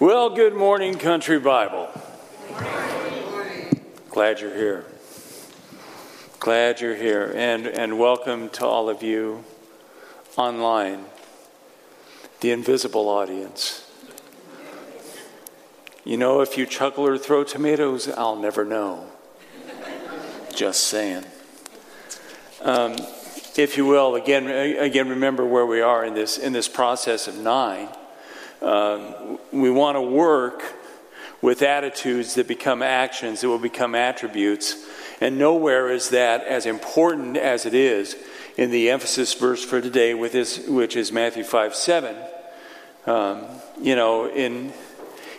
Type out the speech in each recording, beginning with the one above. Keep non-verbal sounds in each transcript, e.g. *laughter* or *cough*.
Well, good morning, Country Bible. Glad you're here. Glad you're here. And, and welcome to all of you online, the invisible audience. You know, if you chuckle or throw tomatoes, I'll never know. Just saying. Um, if you will, again, again, remember where we are in this in this process of nine. Um, we want to work with attitudes that become actions, that will become attributes. And nowhere is that as important as it is in the emphasis verse for today, with this, which is Matthew 5 7. Um, you know, in,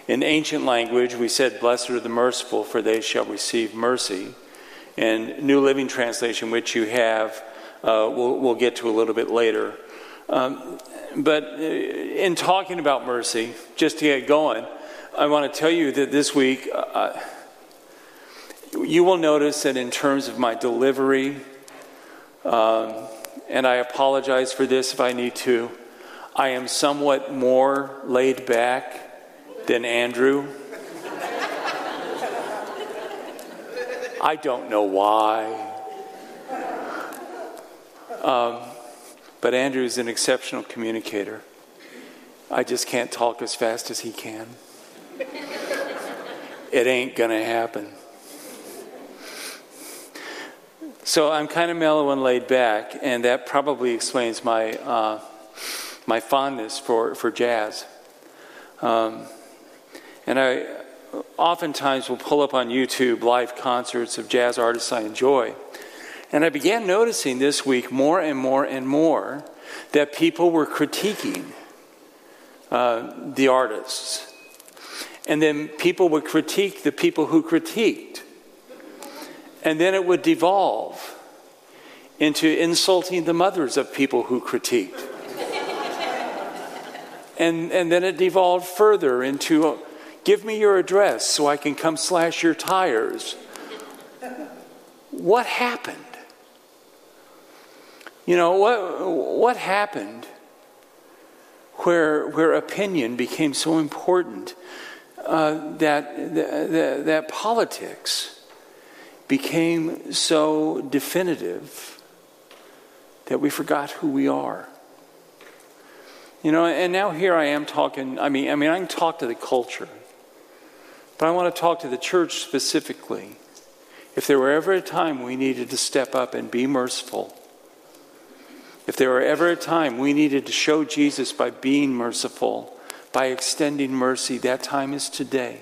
in ancient language, we said, Blessed are the merciful, for they shall receive mercy. And New Living Translation, which you have, uh, we'll, we'll get to a little bit later. Um, but uh, in talking about mercy, just to get going, I want to tell you that this week, uh, you will notice that in terms of my delivery, um, and I apologize for this if I need to, I am somewhat more laid back than Andrew. I don't know why. Um, but Andrew is an exceptional communicator. I just can't talk as fast as he can. it ain't going to happen. So I'm kind of mellow and laid back, and that probably explains my, uh, my fondness for, for jazz. Um, and I oftentimes will pull up on YouTube live concerts of jazz artists I enjoy. And I began noticing this week more and more and more that people were critiquing uh, the artists. And then people would critique the people who critiqued. And then it would devolve into insulting the mothers of people who critiqued. *laughs* and, and then it devolved further into uh, give me your address so I can come slash your tires. What happened? You know, what, what happened where, where opinion became so important uh, that, that, that politics became so definitive that we forgot who we are? You know, and now here I am talking, I mean, I mean, I can talk to the culture, but I want to talk to the church specifically. If there were ever a time we needed to step up and be merciful, if there were ever a time we needed to show Jesus by being merciful, by extending mercy, that time is today.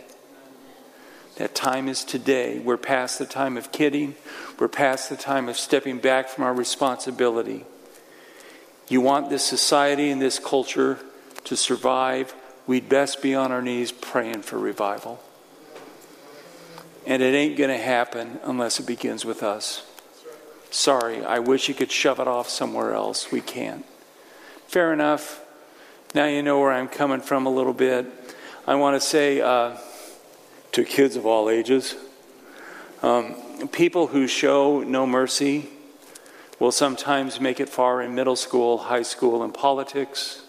That time is today. We're past the time of kidding. We're past the time of stepping back from our responsibility. You want this society and this culture to survive, we'd best be on our knees praying for revival. And it ain't going to happen unless it begins with us. Sorry, I wish you could shove it off somewhere else. We can't. Fair enough. Now you know where I'm coming from a little bit. I want to say uh, to kids of all ages um, people who show no mercy will sometimes make it far in middle school, high school, and politics.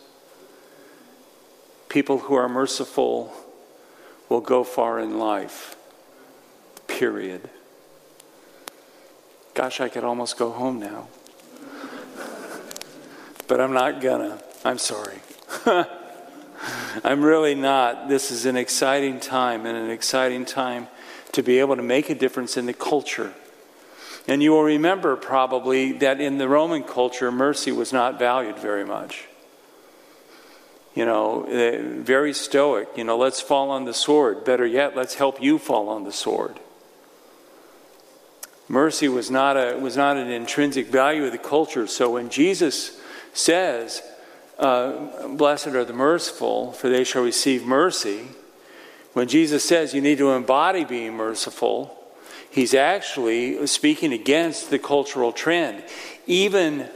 People who are merciful will go far in life. Period. Gosh, I could almost go home now. But I'm not gonna. I'm sorry. *laughs* I'm really not. This is an exciting time and an exciting time to be able to make a difference in the culture. And you will remember probably that in the Roman culture, mercy was not valued very much. You know, eh, very stoic. You know, let's fall on the sword. Better yet, let's help you fall on the sword. Mercy was not, a, was not an intrinsic value of the culture. So when Jesus says, uh, Blessed are the merciful, for they shall receive mercy, when Jesus says you need to embody being merciful, he's actually speaking against the cultural trend. Even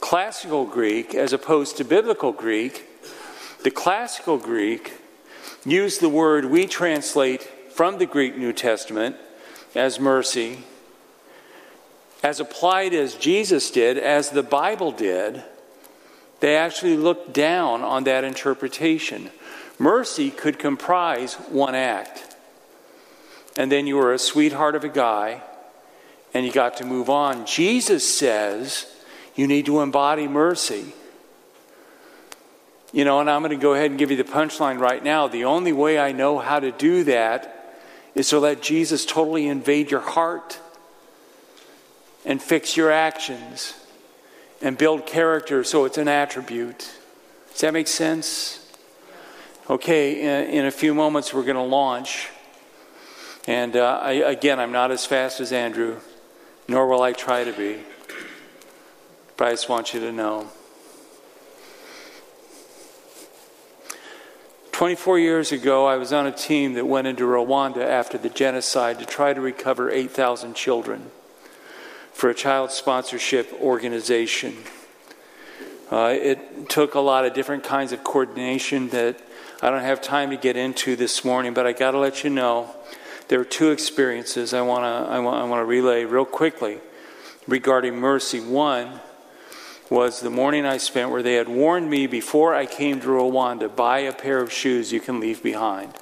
classical Greek, as opposed to biblical Greek, the classical Greek used the word we translate from the Greek New Testament as mercy as applied as Jesus did, as the Bible did, They actually looked down on that interpretation. Mercy could comprise one act. And then you were a sweetheart of a guy and you got to move on. Jesus says you need to embody mercy. You know, and I'm going to go ahead and give you the punchline right now. The only way I know how to do that is to let Jesus totally invade your heart and fix your actions and build character so it's an attribute. Does that make sense? Okay, in, in a few moments we're going to launch. And uh, I, again, I'm not as fast as Andrew, nor will I try to be. But I just want you to know. 24 years ago, I was on a team that went into Rwanda after the genocide to try to recover 8,000 children for a child sponsorship organization. Uh, it took a lot of different kinds of coordination that I don't have time to get into this morning, but I got to let you know there are two experiences I want to I want, I want to relay real quickly regarding mercy. One was the morning I spent where they had warned me before I came to Rwanda buy a pair of shoes you can leave behind.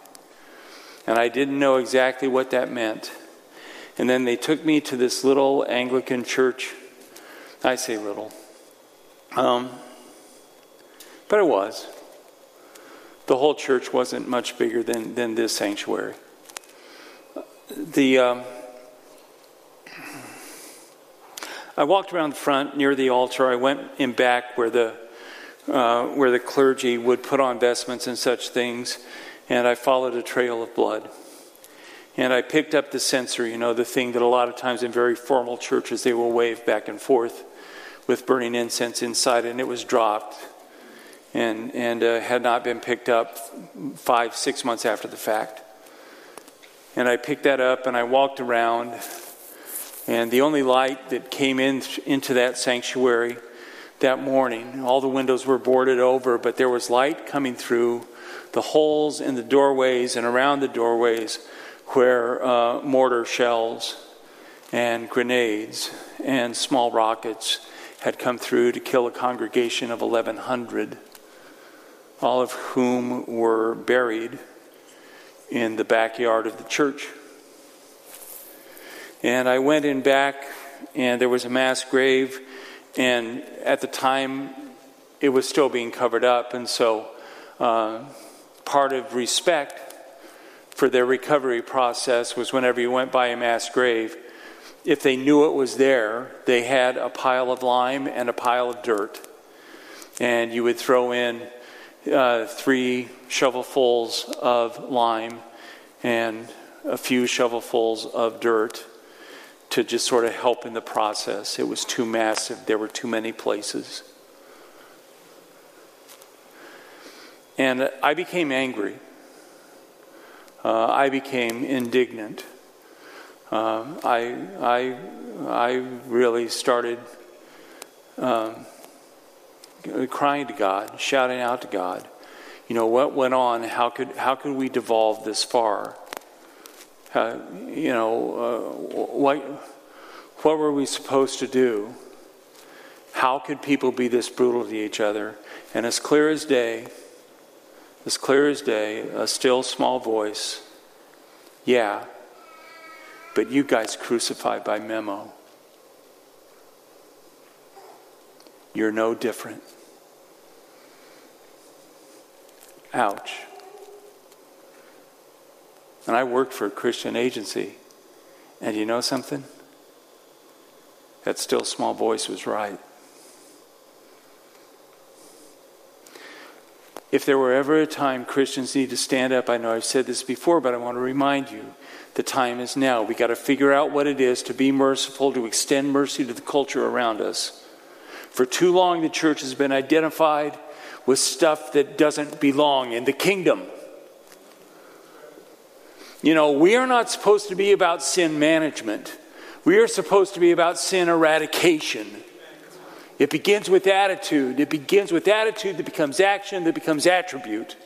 And I didn't know exactly what that meant. And then they took me to this little Anglican church. I say little. Um, but it was. The whole church wasn't much bigger than, than this sanctuary. The. Um, I walked around the front near the altar. I went in back where the uh, where the clergy would put on vestments and such things, and I followed a trail of blood. And I picked up the censer, you know, the thing that a lot of times in very formal churches they will wave back and forth with burning incense inside, and it was dropped and, and uh, had not been picked up five, six months after the fact. And I picked that up and I walked around and the only light that came in into that sanctuary that morning, all the windows were boarded over, but there was light coming through the holes in the doorways and around the doorways where uh, mortar shells and grenades and small rockets had come through to kill a congregation of 1,100, all of whom were buried in the backyard of the church. And I went in back, and there was a mass grave, and at the time, it was still being covered up. And so, uh, part of respect for their recovery process was whenever you went by a mass grave, if they knew it was there, they had a pile of lime and a pile of dirt. And you would throw in uh, three shovelfuls of lime and a few shovelfuls of dirt to just sort of help in the process. It was too massive, there were too many places. And I became angry. Uh, I became indignant. Uh, I, I, I really started um, crying to God, shouting out to God. You know, what went on? How could, how could we devolve this far? Uh, you know, uh, what, what were we supposed to do? How could people be this brutal to each other? And as clear as day, as clear as day, a still small voice, yeah, but you guys crucified by memo. You're no different. Ouch. And I worked for a Christian agency. And you know something? That still small voice was right. If there were ever a time Christians need to stand up, I know I've said this before, but I want to remind you the time is now. We got to figure out what it is to be merciful, to extend mercy to the culture around us. For too long, the church has been identified with stuff that doesn't belong in the kingdom. You know, we are not supposed to be about sin management. We are supposed to be about sin eradication. It begins with attitude. It begins with attitude that becomes action, that becomes attribute.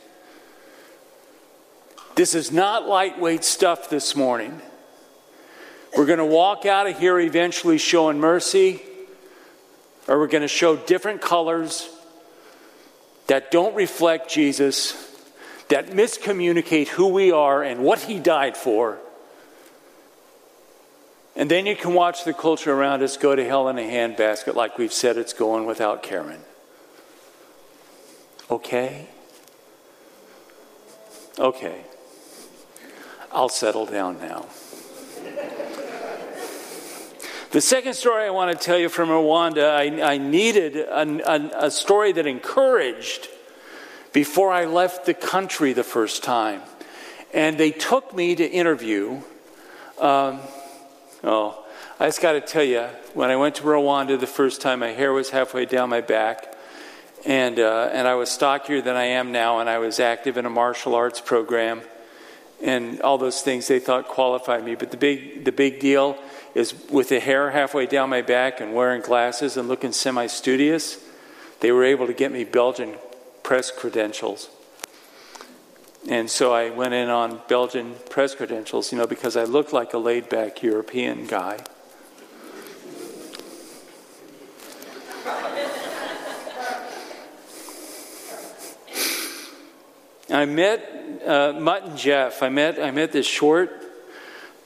This is not lightweight stuff this morning. We're going to walk out of here eventually showing mercy, or we're going to show different colors, that don't reflect Jesus, that miscommunicate who we are and what he died for. And then you can watch the culture around us go to hell in a handbasket like we've said it's going without Karen. Okay? Okay. I'll settle down now. The second story I want to tell you from Rwanda, I, I needed a, a, a, story that encouraged before I left the country the first time. And they took me to interview. Um, oh, I just got to tell you, when I went to Rwanda the first time, my hair was halfway down my back. And, uh, and I was stockier than I am now, and I was active in a martial arts program and all those things they thought qualified me. But the big, the big deal is with the hair halfway down my back and wearing glasses and looking semi studious, they were able to get me Belgian press credentials. And so I went in on Belgian press credentials, you know, because I looked like a laid back European guy. I met uh, Mutt and Jeff. I met, I met this short,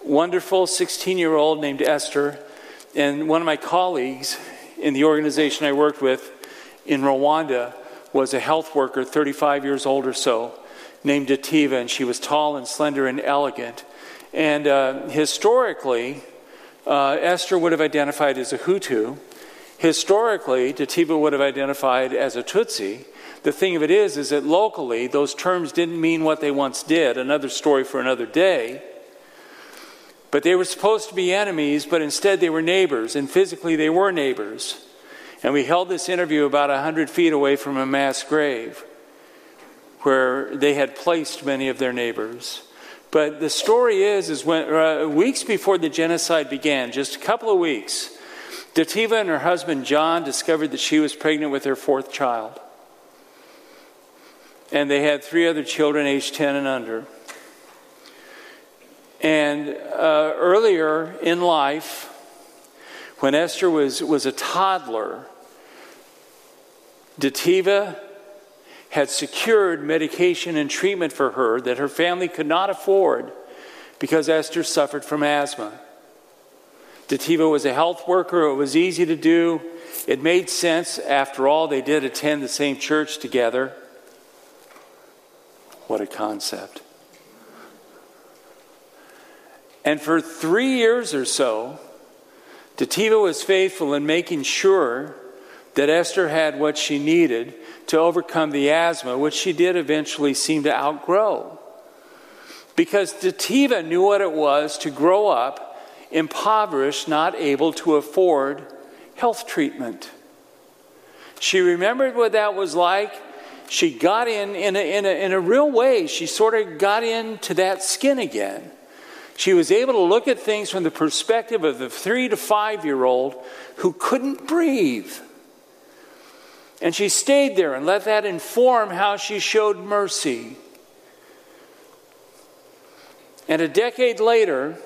wonderful 16 year old named Esther. And one of my colleagues in the organization I worked with in Rwanda was a health worker, 35 years old or so, named Dativa. And she was tall and slender and elegant. And uh, historically, uh, Esther would have identified as a Hutu. Historically, Dativa would have identified as a Tutsi the thing of it is, is that locally, those terms didn't mean what they once did. Another story for another day. But they were supposed to be enemies, but instead they were neighbors, and physically they were neighbors. And we held this interview about 100 feet away from a mass grave where they had placed many of their neighbors. But the story is, is when uh, weeks before the genocide began, just a couple of weeks, Dativa and her husband John discovered that she was pregnant with her fourth child and they had three other children aged 10 and under. And uh, earlier in life, when Esther was, was a toddler, Dativa had secured medication and treatment for her that her family could not afford because Esther suffered from asthma. Dativa was a health worker, it was easy to do. It made sense. After all, they did attend the same church together. What a concept. And for three years or so, Dativa was faithful in making sure that Esther had what she needed to overcome the asthma, which she did eventually seem to outgrow. Because Dativa knew what it was to grow up impoverished, not able to afford health treatment. She remembered what that was like she got in in a, in a, in a real way. She sort of got into that skin again. She was able to look at things from the perspective of the three to five year old who couldn't breathe. And she stayed there and let that inform how she showed mercy. And a decade later,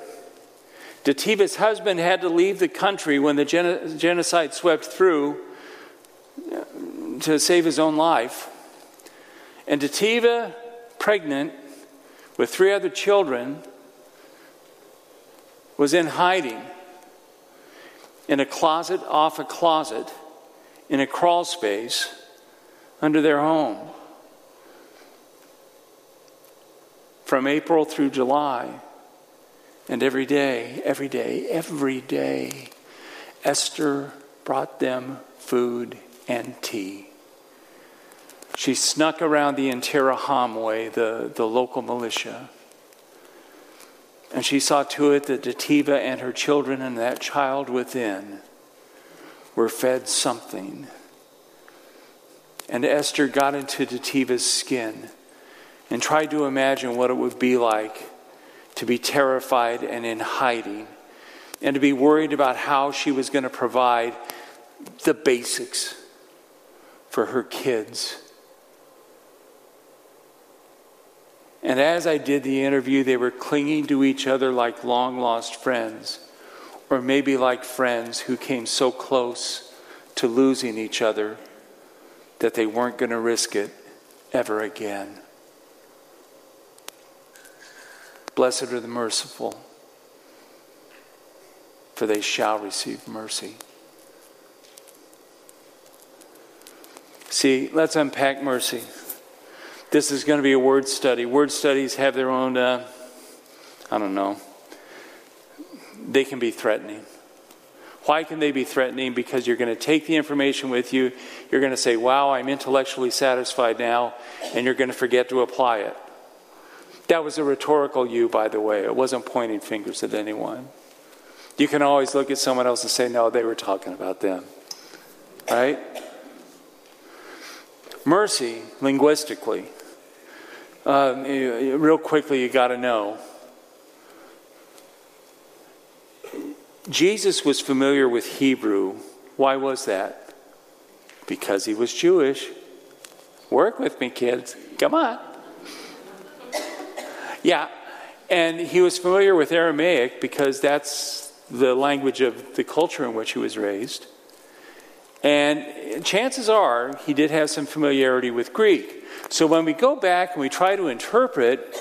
Dativa's husband had to leave the country when the genocide swept through uh, to save his own life. And Dativa, pregnant with three other children, was in hiding in a closet off a closet in a crawl space under their home from April through July. And every day, every day, every day, Esther brought them food and tea. She snuck around the Interahamwe, the, the local militia. And she saw to it that Dativa and her children and that child within were fed something. And Esther got into Dativa's skin and tried to imagine what it would be like to be terrified and in hiding and to be worried about how she was going to provide the basics for her kids And as I did the interview, they were clinging to each other like long lost friends, or maybe like friends who came so close to losing each other that they weren't going to risk it ever again. Blessed are the merciful, for they shall receive mercy. See, let's unpack mercy. This is going to be a word study. Word studies have their own, uh, I don't know, they can be threatening. Why can they be threatening? Because you're going to take the information with you, you're going to say, Wow, I'm intellectually satisfied now, and you're going to forget to apply it. That was a rhetorical you, by the way. It wasn't pointing fingers at anyone. You can always look at someone else and say, No, they were talking about them. Right? Mercy, linguistically, uh, real quickly, you got to know Jesus was familiar with Hebrew. Why was that? Because he was Jewish. Work with me, kids. Come on. Yeah, and he was familiar with Aramaic because that's the language of the culture in which he was raised. And chances are he did have some familiarity with Greek. So when we go back and we try to interpret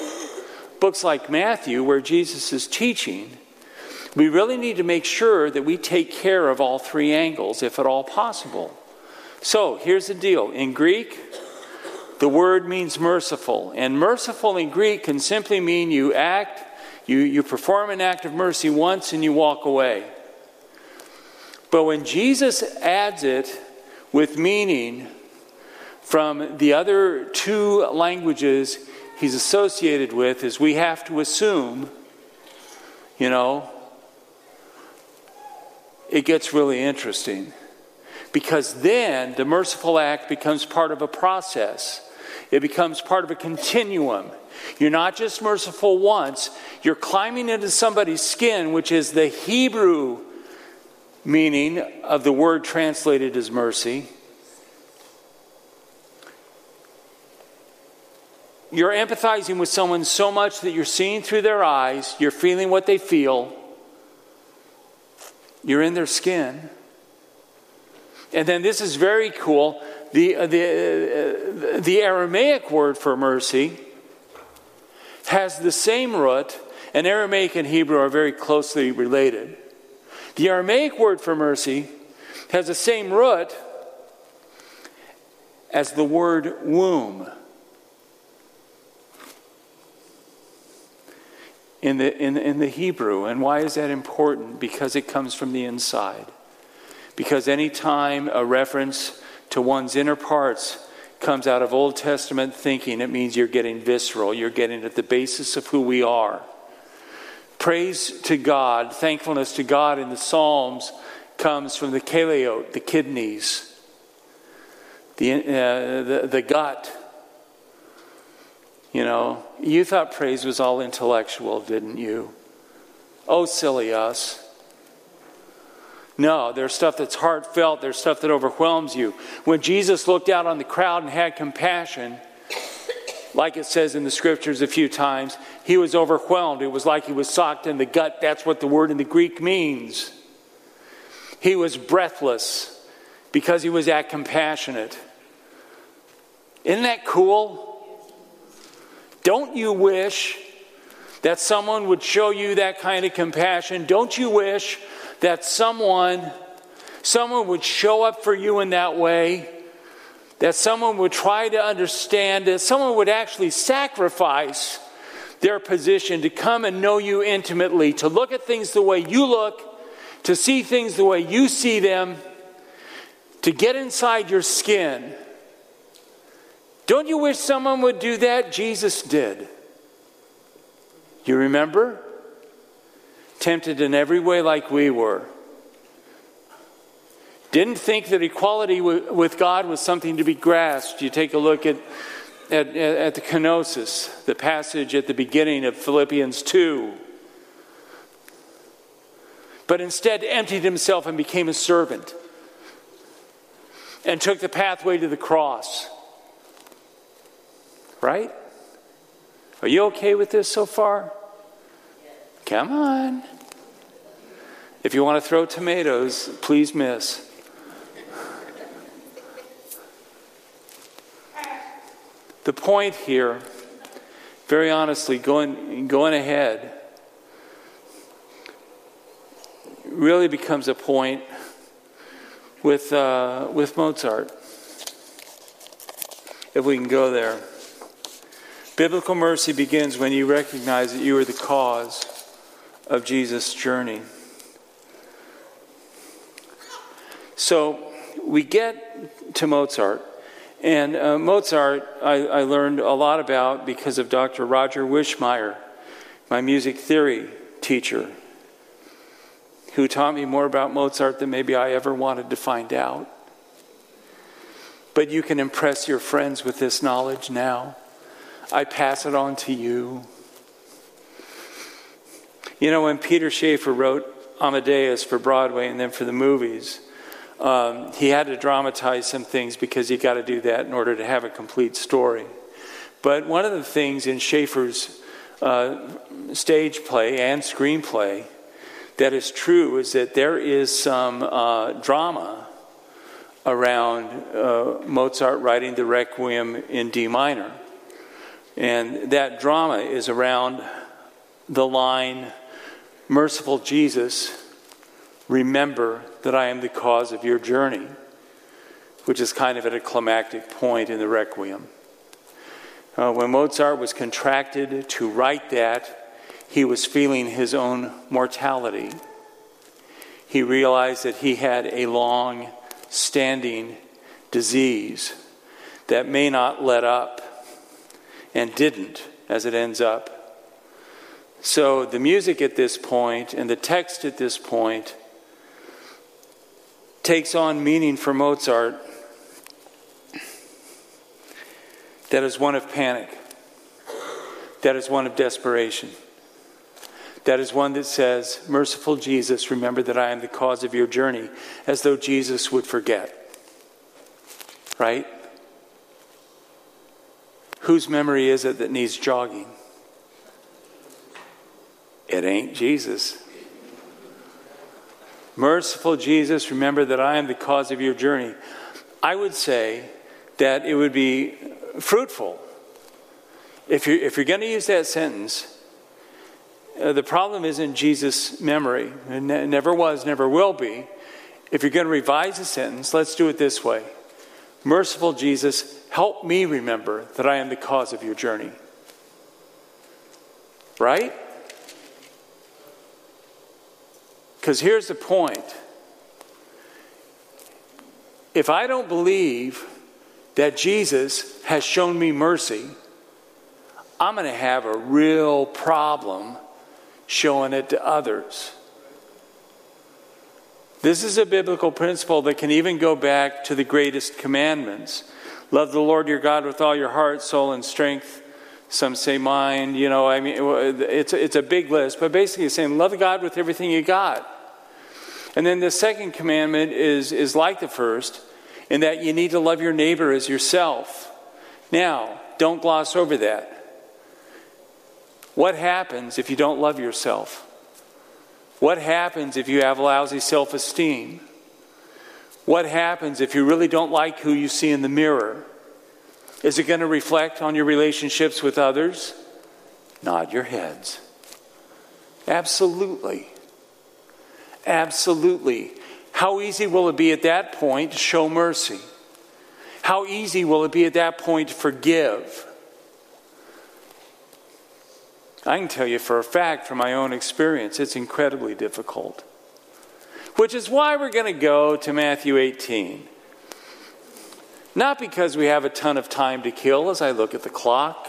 books like Matthew, where Jesus is teaching, we really need to make sure that we take care of all three angles, if at all possible. So here's the deal in Greek, the word means merciful. And merciful in Greek can simply mean you act, you, you perform an act of mercy once and you walk away. But when Jesus adds it with meaning from the other two languages he's associated with, is we have to assume, you know, it gets really interesting. Because then the merciful act becomes part of a process, it becomes part of a continuum. You're not just merciful once, you're climbing into somebody's skin, which is the Hebrew meaning of the word translated as mercy. You're empathizing with someone so much that you're seeing through their eyes, you're feeling what they feel, you're in their skin. And then this is very cool. The, uh, the, uh, the Aramaic word for mercy has the same root, and Aramaic and Hebrew are very closely related. The Aramaic word for mercy has the same root as the word womb. In the, in, in the Hebrew. And why is that important? Because it comes from the inside. Because anytime a reference to one's inner parts comes out of Old Testament thinking, it means you're getting visceral, you're getting at the basis of who we are. Praise to God, thankfulness to God in the Psalms comes from the keleot, the kidneys, the, uh, the, the gut, you know, you thought praise was all intellectual, didn't you? Oh, silly us. No, there's stuff that's heartfelt, there's stuff that overwhelms you. When Jesus looked out on the crowd and had compassion, like it says in the scriptures a few times, he was overwhelmed. It was like he was socked in the gut. That's what the word in the Greek means. He was breathless because he was that compassionate. Isn't that cool? Don't you wish that someone would show you that kind of compassion? Don't you wish that someone someone would show up for you in that way? That someone would try to understand, that someone would actually sacrifice their position to come and know you intimately, to look at things the way you look, to see things the way you see them, to get inside your skin don't you wish someone would do that? Jesus did. You remember? Tempted in every way like we were. Didn't think that equality with God was something to be grasped. You take a look at, at, at the kenosis, the passage at the beginning of Philippians 2. But instead emptied himself and became a servant and took the pathway to the cross Right? Are you okay with this so far? Come on. If you want to throw tomatoes, please miss. the point here, very honestly, going, going ahead, really becomes a point with, uh, with Mozart. If we can go there. Biblical mercy begins when you recognize that you are the cause of Jesus' journey. So we get to Mozart. And uh, Mozart, I, I, learned a lot about because of Dr. Roger Wischmeyer, my music theory teacher, who taught me more about Mozart than maybe I ever wanted to find out. But you can impress your friends with this knowledge now. I pass it on to you. You know, when Peter Shaffer wrote Amadeus for Broadway and then for the movies, um, he had to dramatize some things because you got to do that in order to have a complete story. But one of the things in Shaffer's uh, stage play and screenplay that is true is that there is some uh, drama around uh, Mozart writing the Requiem in D minor. And that drama is around the line, Merciful Jesus, remember that I am the cause of your journey, which is kind of at a climactic point in the Requiem. Uh, when Mozart was contracted to write that, he was feeling his own mortality. He realized that he had a long standing disease that may not let up and didn't as it ends up. So the music at this point and the text at this point takes on meaning for Mozart that is one of panic, that is one of desperation. That is one that says, Merciful Jesus, remember that I am the cause of your journey, as though Jesus would forget. Right? Whose memory is it that needs jogging? It ain't Jesus. Merciful Jesus, remember that I am the cause of your journey. I would say that it would be fruitful if you're, if you're going to use that sentence. Uh, the problem isn't Jesus' memory. It ne- never was, never will be. If you're going to revise the sentence, let's do it this way Merciful Jesus, help me remember that I am the cause of your journey. Right? Because here's the point if I don't believe that Jesus has shown me mercy, I'm going to have a real problem showing it to others. This is a biblical principle that can even go back to the greatest commandments. Love the Lord your God with all your heart, soul, and strength. Some say mind. You know, I mean, it's it's a big list, but basically, it's saying love God with everything you got. And then the second commandment is, is like the first, in that you need to love your neighbor as yourself. Now, don't gloss over that. What happens if you don't love yourself? What happens if you have lousy self esteem? What happens if you really don't like who you see in the mirror? Is it going to reflect on your relationships with others? Nod your heads. Absolutely. Absolutely. How easy will it be at that point to show mercy? How easy will it be at that point to forgive? I can tell you for a fact from my own experience, it's incredibly difficult. Which is why we're going to go to Matthew 18. Not because we have a ton of time to kill as I look at the clock.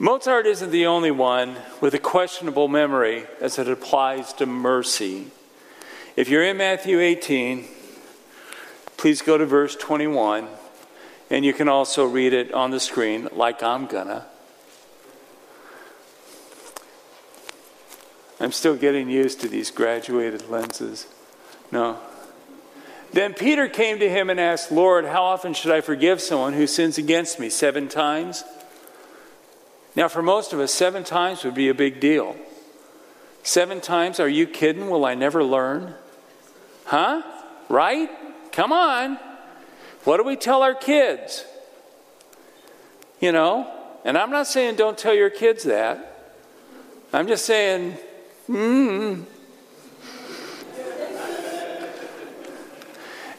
Mozart isn't the only one with a questionable memory as it applies to mercy. If you're in Matthew 18, please go to verse 21. And you can also read it on the screen, like I'm gonna. I'm still getting used to these graduated lenses. No. Then Peter came to him and asked, Lord, how often should I forgive someone who sins against me? Seven times? Now, for most of us, seven times would be a big deal. Seven times? Are you kidding? Will I never learn? Huh? right? Come on. What do we tell our kids? You know, and I'm not saying don't tell your kids that. I'm just saying, hmm.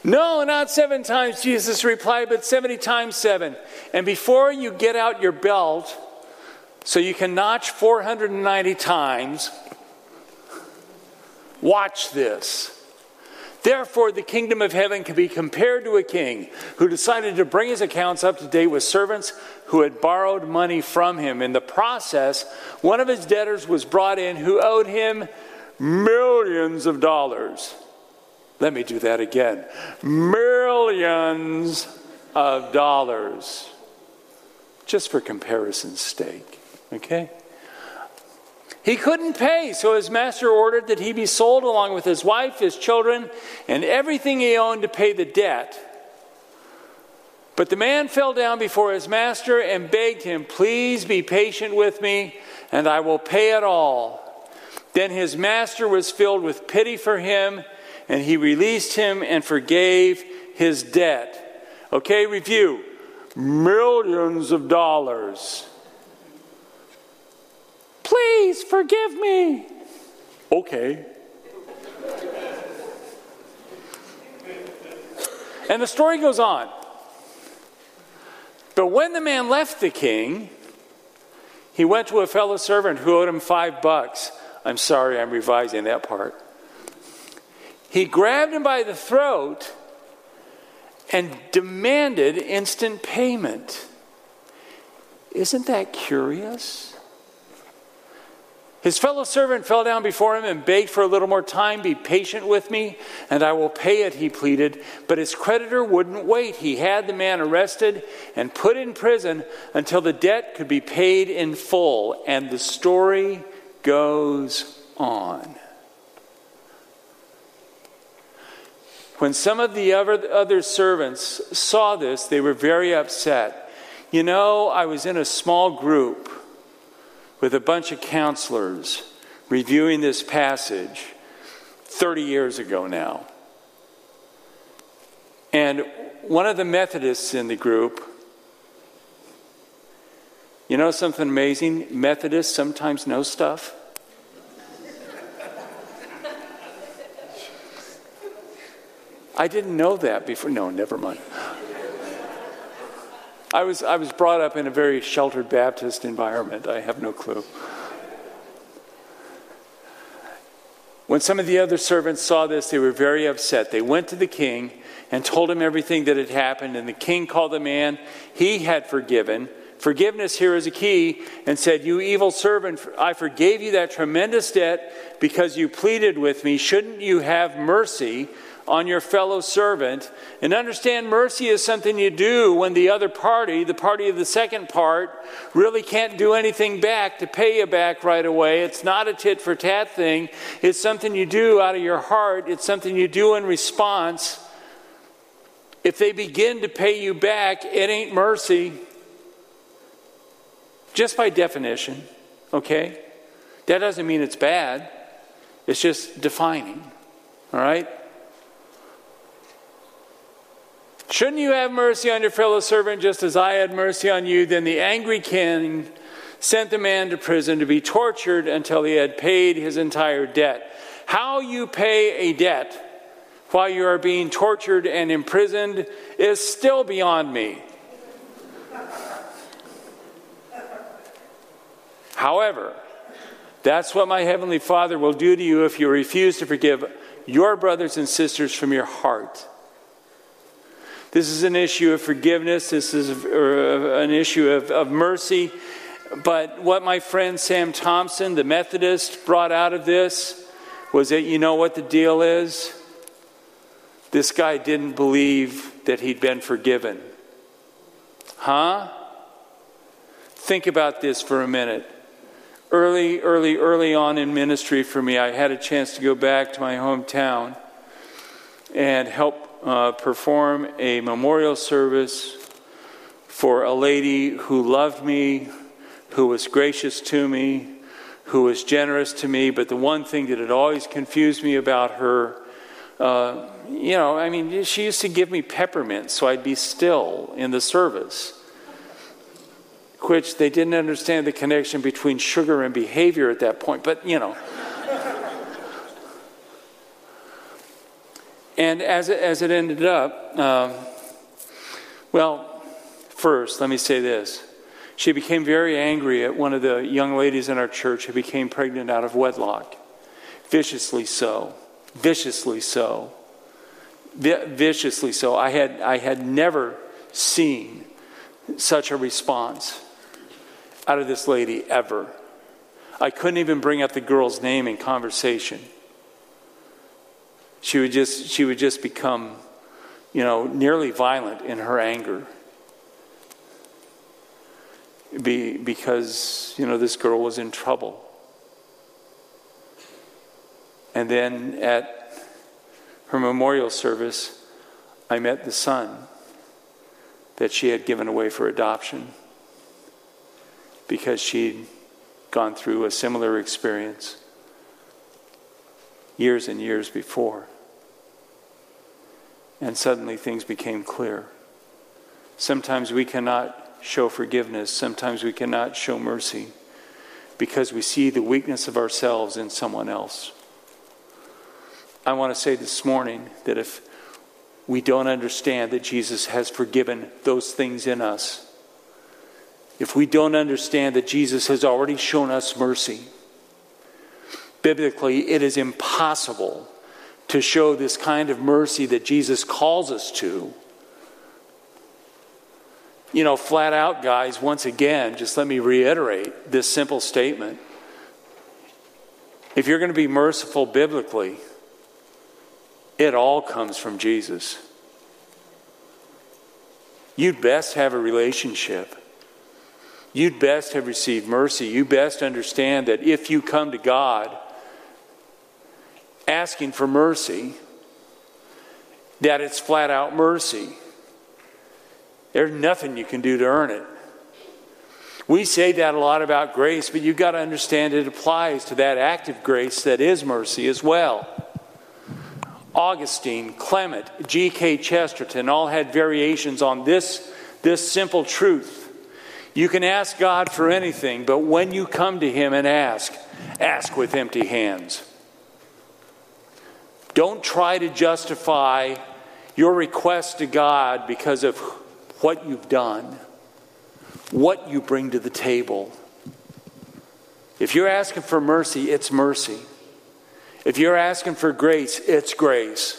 No, not seven times, Jesus replied, but 70 times seven. And before you get out your belt, so you can notch 490 times, watch this. Therefore, the kingdom of heaven can be compared to a king who decided to bring his accounts up to date with servants who had borrowed money from him. In the process, one of his debtors was brought in who owed him millions of dollars. Let me do that again millions of dollars, just for comparison's sake. Okay? He couldn't pay, so his master ordered that he be sold along with his wife, his children, and everything he owned to pay the debt. But the man fell down before his master and begged him, Please be patient with me, and I will pay it all. Then his master was filled with pity for him, and he released him and forgave his debt. Okay, review millions of dollars. Please forgive me. Okay. And the story goes on. But when the man left the king, he went to a fellow servant who owed him five bucks. I'm sorry, I'm revising that part. He grabbed him by the throat and demanded instant payment. Isn't that curious? His fellow servant fell down before him and begged for a little more time. Be patient with me, and I will pay it, he pleaded. But his creditor wouldn't wait. He had the man arrested and put in prison until the debt could be paid in full. And the story goes on. When some of the other servants saw this, they were very upset. You know, I was in a small group with a bunch of counselors reviewing this passage 30 years ago now. And one of the Methodists in the group, you know something amazing? Methodists sometimes know stuff. I didn't know that before. No, never mind. I was, I was brought up in a very sheltered Baptist environment. I have no clue. When some of the other servants saw this, they were very upset. They went to the king and told him everything that had happened. And the king called the man he had forgiven. Forgiveness here is a key, and said, You evil servant, I forgave you that tremendous debt because you pleaded with me. Shouldn't you have mercy on your fellow servant. And understand mercy is something you do when the other party, the party of the second part, really can't do anything back to pay you back right away. It's not a tit for tat thing. It's something you do out of your heart, it's something you do in response. If they begin to pay you back, it ain't mercy. Just by definition, okay? That doesn't mean it's bad. It's just defining. All right? Shouldn't you have mercy on your fellow servant just as I had mercy on you? Then the angry king sent the man to prison to be tortured until he had paid his entire debt. How you pay a debt while you are being tortured and imprisoned is still beyond me. However, that's what my heavenly Father will do to you if you refuse to forgive your brothers and sisters from your heart. This is an issue of forgiveness. This is uh, an issue of, of mercy. But what my friend Sam Thompson, the Methodist, brought out of this was that you know what the deal is? This guy didn't believe that he'd been forgiven. Huh? Think about this for a minute. Early, early, early on in ministry for me, I had a chance to go back to my hometown and help uh, perform a memorial service for a lady who loved me, who was gracious to me, who was generous to me. But the one thing that had always confused me about her Uh, you know, I mean, she used to give me peppermint so I'd be still in the service, which they didn't understand the connection between sugar and behavior at that point, but you know. And as it, as it ended up, um, well, first, let me say this. She became very angry at one of the young ladies in our church who became pregnant out of wedlock. Viciously so. Viciously so. Vi- viciously so. I had, I had never seen such a response out of this lady ever. I couldn't even bring up the girl's name in conversation. She would just, she would just become, you know, nearly violent in her anger. Be, because, you know, this girl was in trouble. And then at her memorial service, I met the son that she had given away for adoption because she'd gone through a similar experience years and years before. And suddenly things became clear. Sometimes we cannot show forgiveness, sometimes we cannot show mercy because we see the weakness of ourselves in someone else. I want to say this morning that if we don't understand that Jesus has forgiven those things in us, if we don't understand that Jesus has already shown us mercy, biblically, it is impossible to show this kind of mercy that Jesus calls us to. You know, flat out, guys, once again, just let me reiterate this simple statement. If you're going to be merciful biblically, it all comes from Jesus. You'd best have a relationship. You'd best have received mercy. You best understand that if you come to God asking for mercy, that it's flat out mercy. There's nothing you can do to earn it. We say that a lot about grace, but you've got to understand it applies to that active grace that is mercy as well. Augustine, Clement, G.K. Chesterton all had variations on this, this simple truth. You can ask God for anything, but when you come to Him and ask, ask with empty hands. Don't try to justify your request to God because of what you've done, what you bring to the table. If you're asking for mercy, it's mercy. If you're asking for grace, it's grace.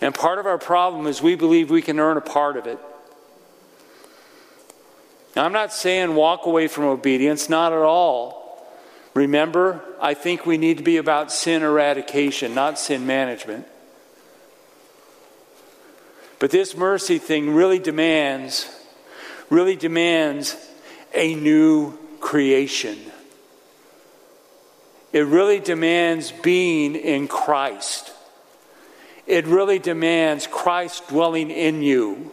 And part of our problem is we believe we can earn a part of it. Now, I'm not saying walk away from obedience, not at all. Remember, I think we need to be about sin eradication, not sin management. But this mercy thing really demands, really demands a new creation. It really demands being in Christ. It really demands Christ dwelling in you.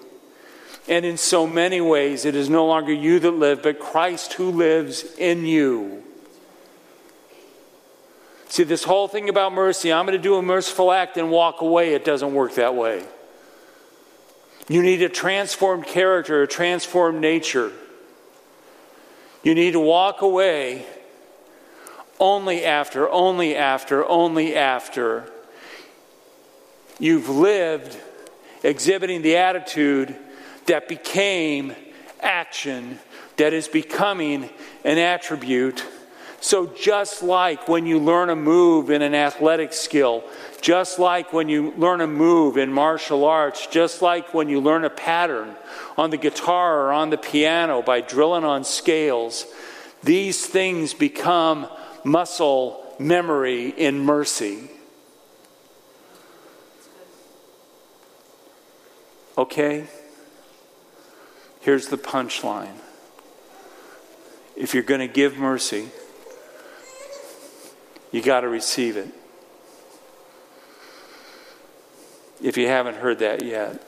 And in so many ways, it is no longer you that live, but Christ who lives in you. See, this whole thing about mercy, I'm going to do a merciful act and walk away, it doesn't work that way. You need a transformed character, a transformed nature. You need to walk away only after, only after, only after you've lived exhibiting the attitude that became action, that is becoming an attribute. So, just like when you learn a move in an athletic skill, just like when you learn a move in martial arts, just like when you learn a pattern on the guitar or on the piano by drilling on scales, these things become muscle memory in mercy. Okay? Here's the punchline. If you're going to give mercy, you got to receive it. If you haven't heard that yet.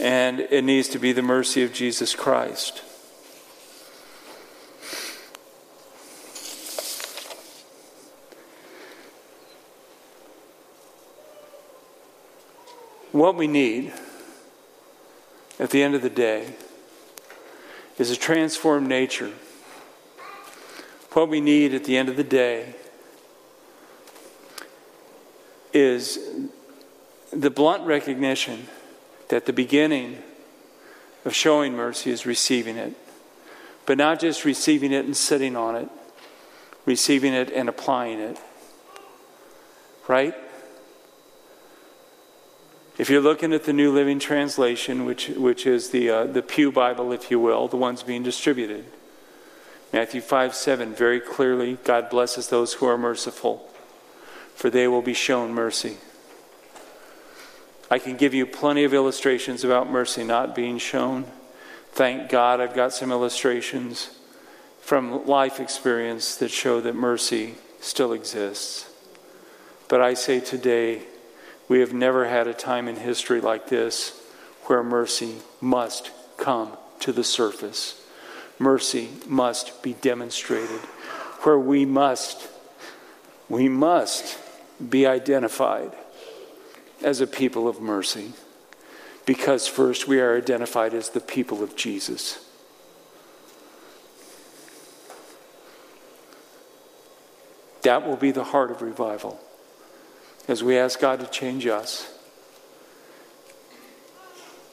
And it needs to be the mercy of Jesus Christ. What we need at the end of the day is a transformed nature. What we need at the end of the day is the blunt recognition that the beginning of showing mercy is receiving it. But not just receiving it and sitting on it, receiving it and applying it. Right? If you're looking at the New Living Translation, which, which is the, uh, the Pew Bible, if you will, the ones being distributed, Matthew 5 7, very clearly, God blesses those who are merciful, for they will be shown mercy. I can give you plenty of illustrations about mercy not being shown. Thank God I've got some illustrations from life experience that show that mercy still exists. But I say today, we have never had a time in history like this where mercy must come to the surface. Mercy must be demonstrated, where we must, we must be identified as a people of mercy. Because first, we are identified as the people of Jesus. That will be the heart of revival as we ask God to change us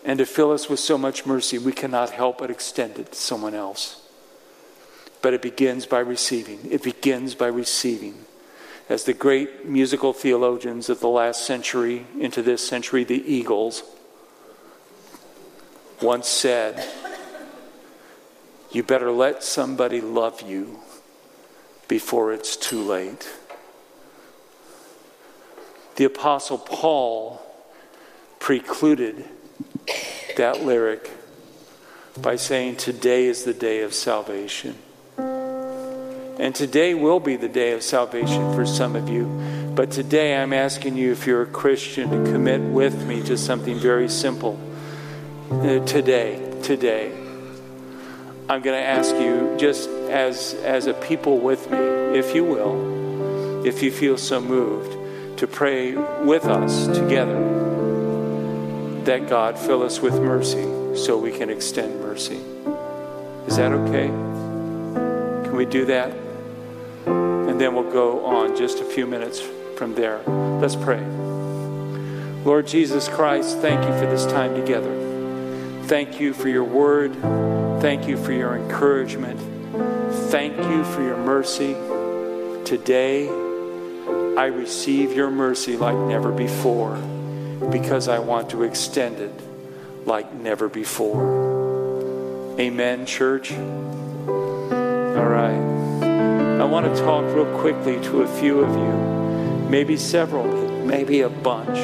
and to fill us with so much mercy, we cannot help but extend it to someone else. But it begins by receiving. It begins by receiving. As the great musical theologians of the last century into this century, the Eagles, once said, You better let somebody love you before it's too late. The Apostle Paul precluded that lyric by saying, Today is the day of salvation. And today will be the day of salvation for some of you. But today I'm asking you, if you're a Christian, to commit with me to something very simple. Uh, today, today, I'm going to ask you, just as, as a people with me, if you will, if you feel so moved, to pray with us together that God fill us with mercy so we can extend mercy. Is that okay? Can we do that? And then we'll go on just a few minutes from there. Let's pray. Lord Jesus Christ, thank you for this time together. Thank you for your word. Thank you for your encouragement. Thank you for your mercy today I receive your mercy like never before because I want to extend it like never before. Amen, church. All right. I want to talk real quickly to a few of you, maybe several, maybe a bunch.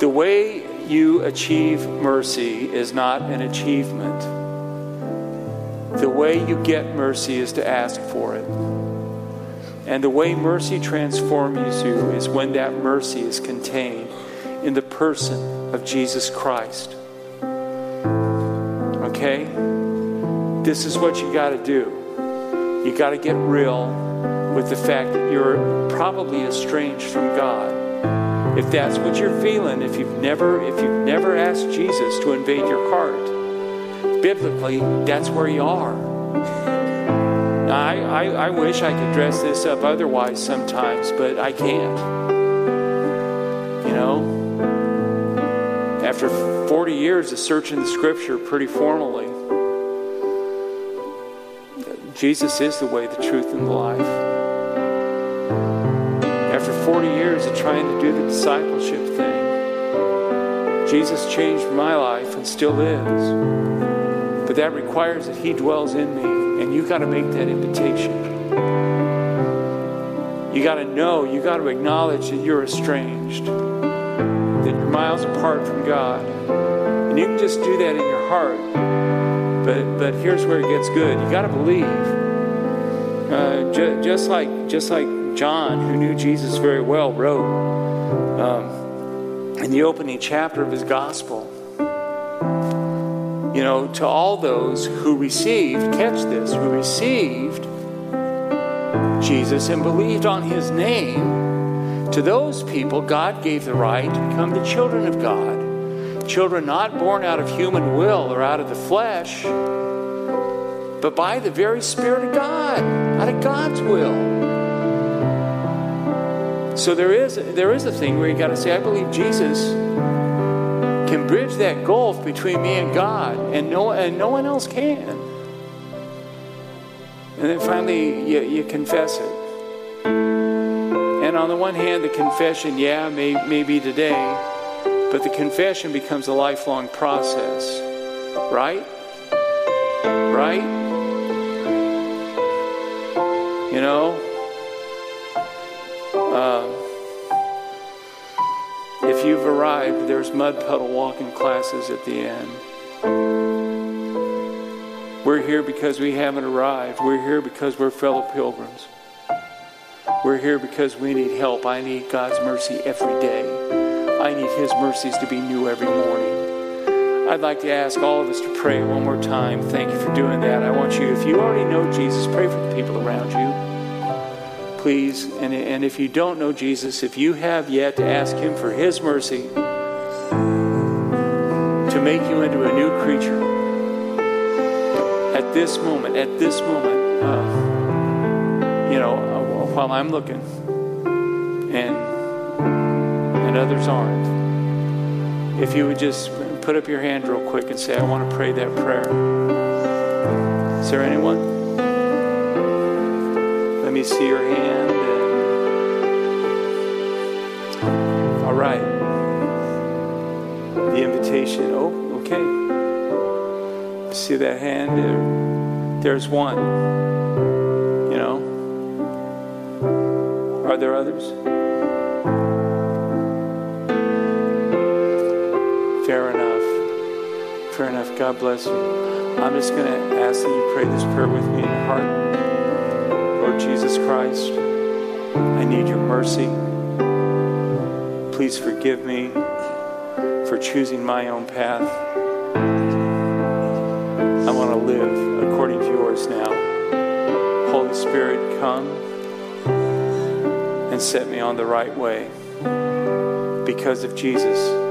The way you achieve mercy is not an achievement. The way you get mercy is to ask for it. And the way mercy transforms you is when that mercy is contained in the person of Jesus Christ. Okay? This is what you got to do. You got to get real with the fact that you're probably estranged from God. If that's what you're feeling, if you've never if you've never asked Jesus to invade your heart, biblically, that's where you are. I, I, I wish I could dress this up otherwise sometimes, but I can't. You know? After 40 years of searching the scripture pretty formally, Jesus is the way, the truth, and the life. After 40 years of trying to do the discipleship thing, Jesus changed my life and still is. But that requires that He dwells in me and you got to make that invitation. You got to know, you got to acknowledge that you're estranged, that you're miles apart from God. And you can just do that in your heart. But, but here's where it gets good you got to believe. Uh, ju- just, like, just like John, who knew Jesus very well, wrote um, in the opening chapter of his gospel you know, to all those who received, catch this, who received Jesus and believed on his name, To those people, God gave the right to become the children of God. Children not born out of human will or out of the flesh, but by the very Spirit of God, out of God's will. So there is there is a thing where you got to say, I believe Jesus can bridge that gulf between me and God, and no and no one else can. And then finally, you, you confess it. And on the one hand, the confession, yeah, may, may be today, but the confession becomes a lifelong process, right? Right? You know, uh, if you've arrived, there's mud puddle walking classes at the end. We're here because we haven't arrived. We're here because we're fellow pilgrims. We're here because we need help. I need God's mercy every day. I need His mercies to be new every morning. I'd like to ask all of us to pray one more time. Thank you for doing that. I want you, if you already know Jesus, pray for the people around you please, and, and if you don't know Jesus, if you have yet to ask Him for His mercy to make you into a new creature, at this moment, at this moment, uh, you know, uh, while I'm looking and and others aren't, if you would just put up your hand real quick and say, I want to pray that prayer. Is there anyone? Let me see your hand. And... All right. The invitation. Oh, okay. See that hand? There, there's one. You know? Are there others? Fair enough. Fair enough. God bless you. I'm just going to ask that you pray this prayer with me in your heart. Christ, I need your mercy. Please forgive me for choosing my own path. I want to live according to yours now. Holy Spirit, come and set me on the right way because of Jesus.